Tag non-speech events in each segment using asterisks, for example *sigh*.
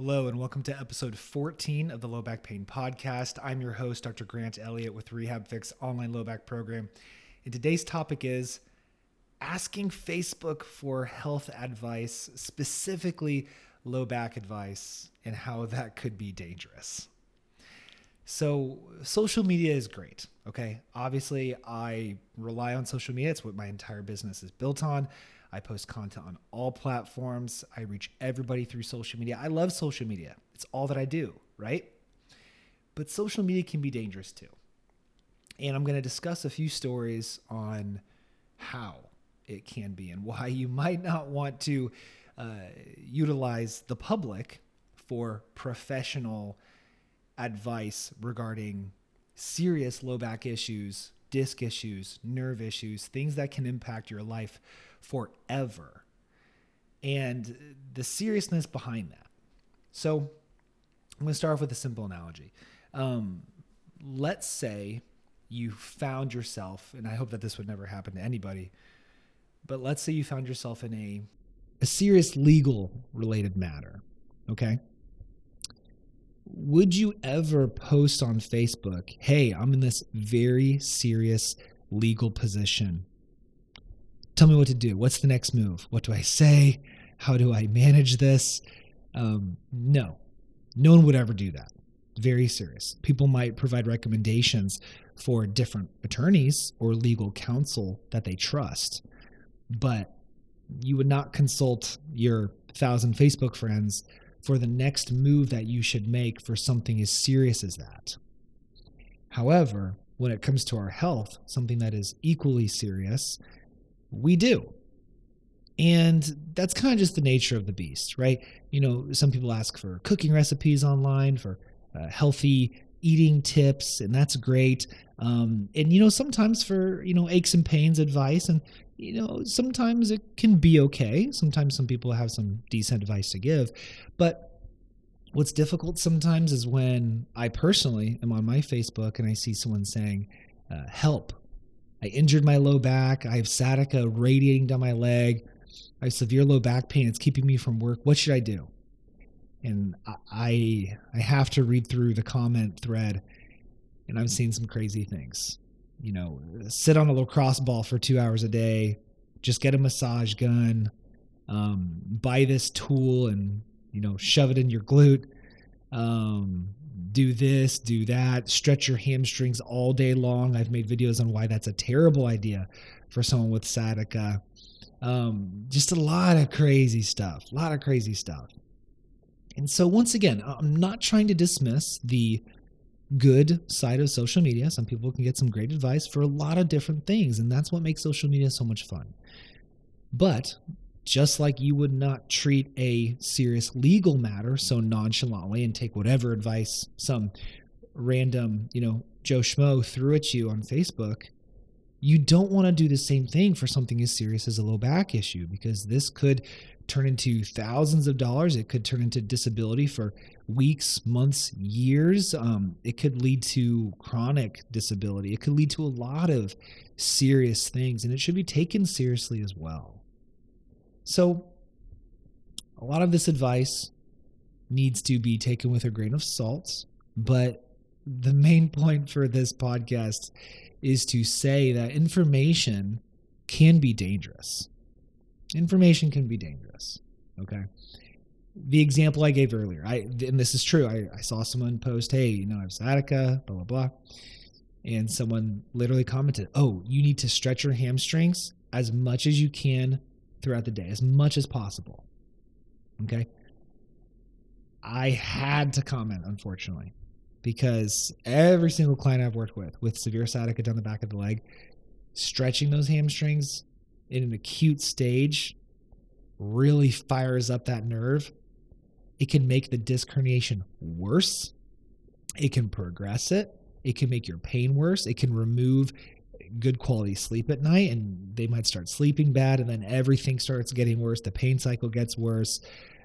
Hello, and welcome to episode 14 of the Low Back Pain Podcast. I'm your host, Dr. Grant Elliott with Rehab Fix online low back program. And today's topic is asking Facebook for health advice, specifically low back advice, and how that could be dangerous. So, social media is great. Okay. Obviously, I rely on social media, it's what my entire business is built on. I post content on all platforms. I reach everybody through social media. I love social media. It's all that I do, right? But social media can be dangerous too. And I'm going to discuss a few stories on how it can be and why you might not want to uh, utilize the public for professional advice regarding serious low back issues, disc issues, nerve issues, things that can impact your life forever. And the seriousness behind that. So I'm going to start off with a simple analogy. Um, let's say you found yourself, and I hope that this would never happen to anybody, but let's say you found yourself in a, a serious legal related matter. Okay. Would you ever post on Facebook, hey, I'm in this very serious legal position tell me what to do. What's the next move? What do I say? How do I manage this? Um, no, no one would ever do that. Very serious. People might provide recommendations for different attorneys or legal counsel that they trust, but you would not consult your thousand Facebook friends for the next move that you should make for something as serious as that. However, when it comes to our health, something that is equally serious we do. And that's kind of just the nature of the beast, right? You know, some people ask for cooking recipes online, for uh, healthy eating tips, and that's great. Um, and, you know, sometimes for, you know, aches and pains advice, and, you know, sometimes it can be okay. Sometimes some people have some decent advice to give. But what's difficult sometimes is when I personally am on my Facebook and I see someone saying, uh, help, I injured my low back. I have sciatica radiating down my leg. I have severe low back pain. It's keeping me from work. What should I do? And I I have to read through the comment thread, and I'm seeing some crazy things. You know, sit on a lacrosse ball for two hours a day. Just get a massage gun. Um, buy this tool and you know shove it in your glute. Um, do this, do that, stretch your hamstrings all day long. I've made videos on why that's a terrible idea for someone with sciatica. Um, just a lot of crazy stuff, a lot of crazy stuff. And so, once again, I'm not trying to dismiss the good side of social media. Some people can get some great advice for a lot of different things, and that's what makes social media so much fun. But just like you would not treat a serious legal matter so nonchalantly and take whatever advice some random, you know, Joe Schmo threw at you on Facebook, you don't want to do the same thing for something as serious as a low back issue because this could turn into thousands of dollars. It could turn into disability for weeks, months, years. Um, it could lead to chronic disability. It could lead to a lot of serious things, and it should be taken seriously as well. So, a lot of this advice needs to be taken with a grain of salt, but the main *laughs* point for this podcast is to say that information can be dangerous. Information can be dangerous. Okay. The example I gave earlier, I and this is true. I, I saw someone post, "Hey, you know, I have sciatica, blah blah blah," and someone literally commented, "Oh, you need to stretch your hamstrings as much as you can throughout the day as much as possible. Okay. I had to comment, unfortunately, because every single client I've worked with with severe sciatica down the back of the leg, stretching those hamstrings in an acute stage really fires up that nerve. It can make the disc herniation worse. It can progress it. It can make your pain worse. It can remove good quality sleep at night and they might start sleeping bad and then everything starts getting worse. The pain cycle gets worse.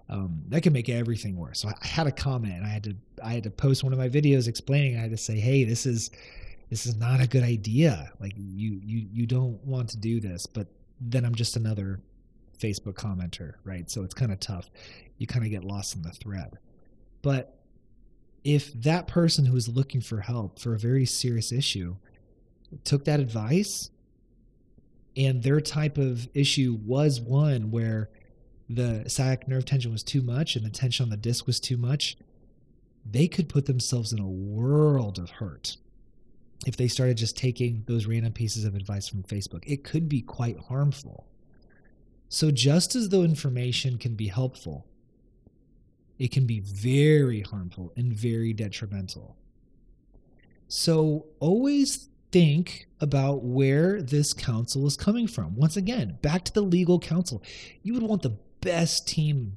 Um, that can make everything worse. So I, had a comment. And i had to i had to post one of my videos explaining. I had to say hey this is this is not a good idea. Like you you you don't want to do this. But then i'm just another facebook commenter right? So it's kind of tough. You kind of get lost in the thread. But if that person who is looking for help for a very serious issue took that advice and their type of issue was one where the sciatic nerve tension was too much and the tension on the disc was too much, they could put themselves in a world of hurt if they started just taking those random pieces of advice from Facebook. It could be quite harmful. So, just as though information can be helpful, it can be very harmful and very detrimental. So, always think about where this counsel is coming from. Once again, back to the legal counsel. You would want the best team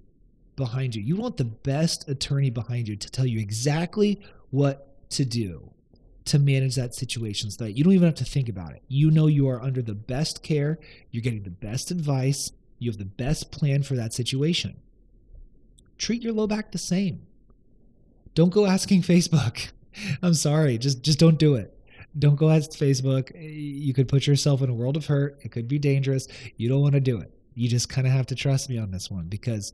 behind you. You want the best attorney behind you to tell you exactly what to do to manage that situation so that you don't even have to think about it. You know you are under the best care, you're getting the best advice, you have the best plan for that situation. Treat your low back the same. Don't go asking *laughs* Facebook. I'm sorry, just just don't do it. Don't go ask Facebook. Eh, you could put yourself in a world of hurt. It could be dangerous. You don't want to do it. You just kind of have to trust me on this one because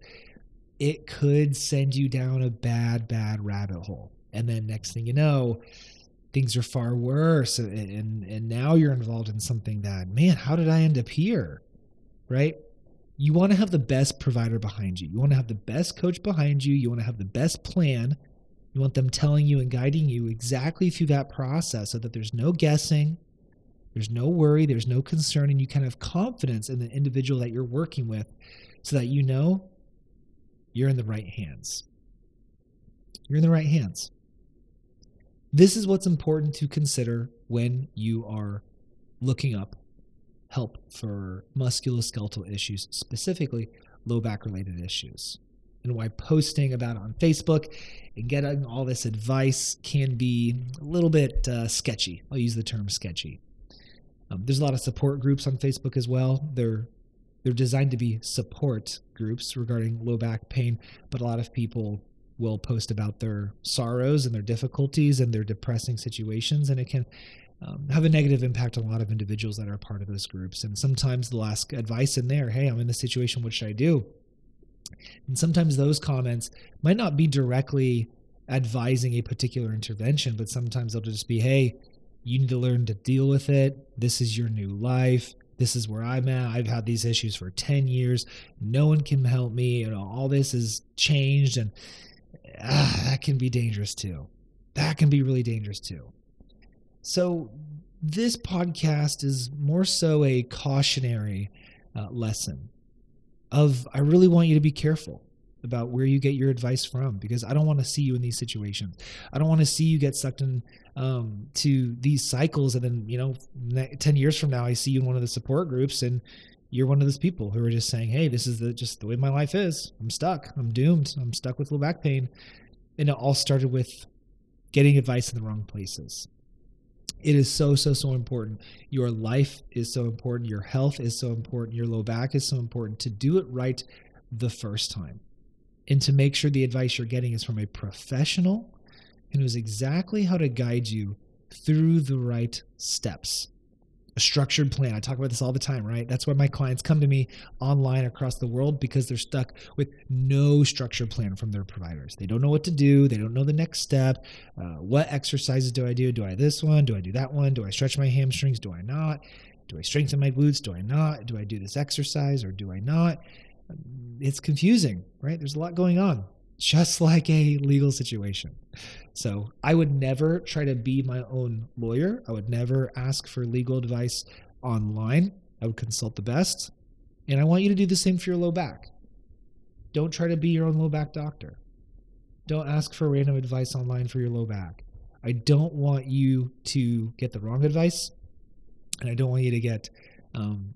it could send you down a bad, bad rabbit hole. And then next thing you know, things are far worse. And, and now you're involved in something that, man, how did I end up here? Right? You want to have the best provider behind you. You want to have the best coach behind you. You want to have the best plan. You want them telling you and guiding you exactly through that process so that there's no guessing, there's no worry, there's no concern, and you kind of confidence in the individual that you're working with so that you know you're in the right hands. You're in the right hands. This is what's important to consider when you are looking up help for musculoskeletal issues, specifically low back related issues. And why posting about it on Facebook and getting all this advice can be a little bit uh, sketchy. I'll use the term sketchy. Um, there's a lot of support groups on Facebook as well. They're they're designed to be support groups regarding low back pain, but a lot of people will post about their sorrows and their difficulties and their depressing situations, and it can um, have a negative impact on a lot of individuals that are part of those groups. And sometimes they'll ask advice in there hey, I'm in this situation, what should I do? And sometimes those comments might not be directly advising a particular intervention, but sometimes they'll just be, hey, you need to learn to deal with it. This is your new life. This is where I'm at. I've had these issues for 10 years. No one can help me. You know, all this has changed. And ah, that can be dangerous too. That can be really dangerous too. So, this podcast is more so a cautionary uh, lesson of I really want you to be careful about where you get your advice from because I don't want to see you in these situations. I don't want to see you get sucked in um, to these cycles and then you know 10 years from now I see you in one of the support groups and you're one of those people who are just saying, "Hey, this is the just the way my life is. I'm stuck. I'm doomed. I'm stuck with low back pain." And it all started with getting advice in the wrong places. It is so so so important. Your life is so important. Your health is so important. Your low back is so important to do it right the first time. And to make sure the advice you're getting is from a professional who knows exactly how to guide you through the right steps a structured plan. I talk about this all the time, right? That's why my clients come to me online across the world because they're stuck with no structured plan from their providers. They don't know what to do. They don't know the next step. Uh, what exercises do I do? Do I this one? Do I do that one? Do I stretch my hamstrings? Do I not? Do I strengthen my glutes? Do I not? Do I do this exercise or do I not? It's confusing, right? There's a lot going on, just like a legal situation. So I would never try to be my own lawyer. I would never ask for legal advice online. I would consult the best. And I want you to do the same for your low back. Don't try to be your own low back doctor. Don't ask for random advice online for your low back. I don't want you to get the wrong advice, and I don't want you to get, um,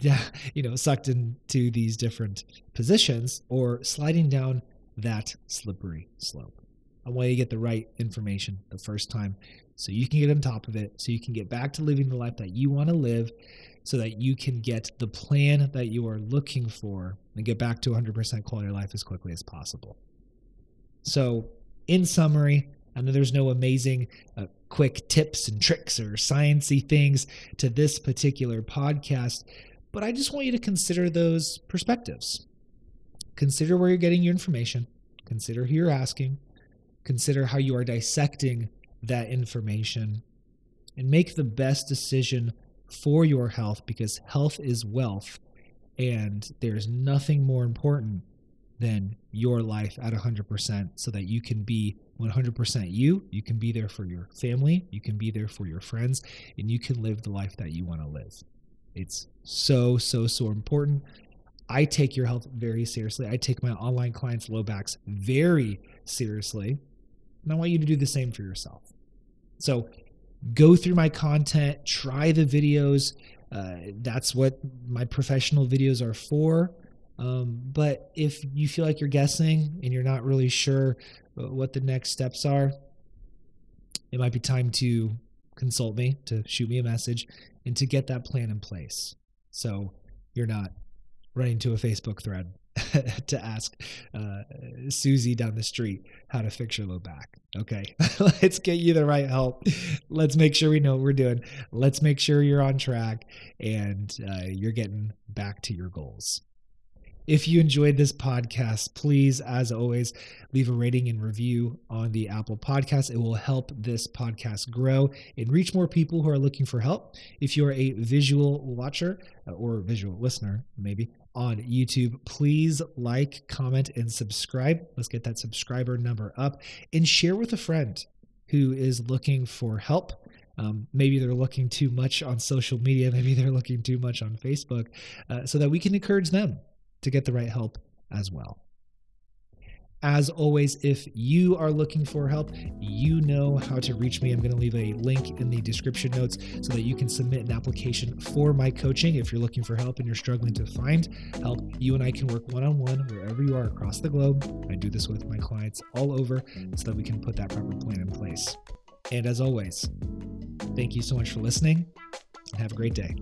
*laughs* you know, sucked into these different positions or sliding down that slippery slope. I want you to get the right information the first time so you can get on top of it, so you can get back to living the life that you want to live, so that you can get the plan that you are looking for and get back to 100% quality of life as quickly as possible. So, in summary, I know there's no amazing uh, quick tips and tricks or sciency things to this particular podcast, but I just want you to consider those perspectives. Consider where you're getting your information consider who you're asking, consider how you are dissecting that information, and make the best decision for your health because health is wealth. And there's nothing more important than your life at 100% so that you can be 100% you. You can be there for your family, you can be there for your friends, and you can live the life that you want to live. It's so, so, so important. I take your health very seriously. I take my online clients' low backs very seriously. And I want you to do the same for yourself. So go through my content, try the videos. Uh, that's what my professional videos are for. Um, but if you feel like you're guessing and you're not really sure uh, what the next steps are, it might be time to consult me, to shoot me a message, and to get that plan in place. So you're not running to a Facebook thread *laughs* to ask uh, Susie down the street how to fix your low back. Okay, *laughs* let's get you the right help. Let's make sure we know what we're doing. Let's make sure you're on track and uh, you're getting back to your goals. If you enjoyed this podcast, please, as always, leave a rating and review on the Apple Podcast. It will help this podcast grow and reach more people who are looking for help. If you're a visual watcher uh, or visual listener, maybe on YouTube, please like, comment, and subscribe. Let's get that subscriber number up and share with a friend who is looking for help. Um, maybe they're looking too much on social media. Maybe they're looking too much on Facebook, uh, so that we can encourage them to get the right help as well. As always, if you are looking for help, you know how to reach me. I'm going to leave a link in the description notes so that you can submit an application for my coaching. If you're looking for help and you're struggling to find help, you and I can work one on one wherever you are across the globe. I do this with my clients all over so that we can put that proper plan in place. And as always, thank you so much for listening and have a great day.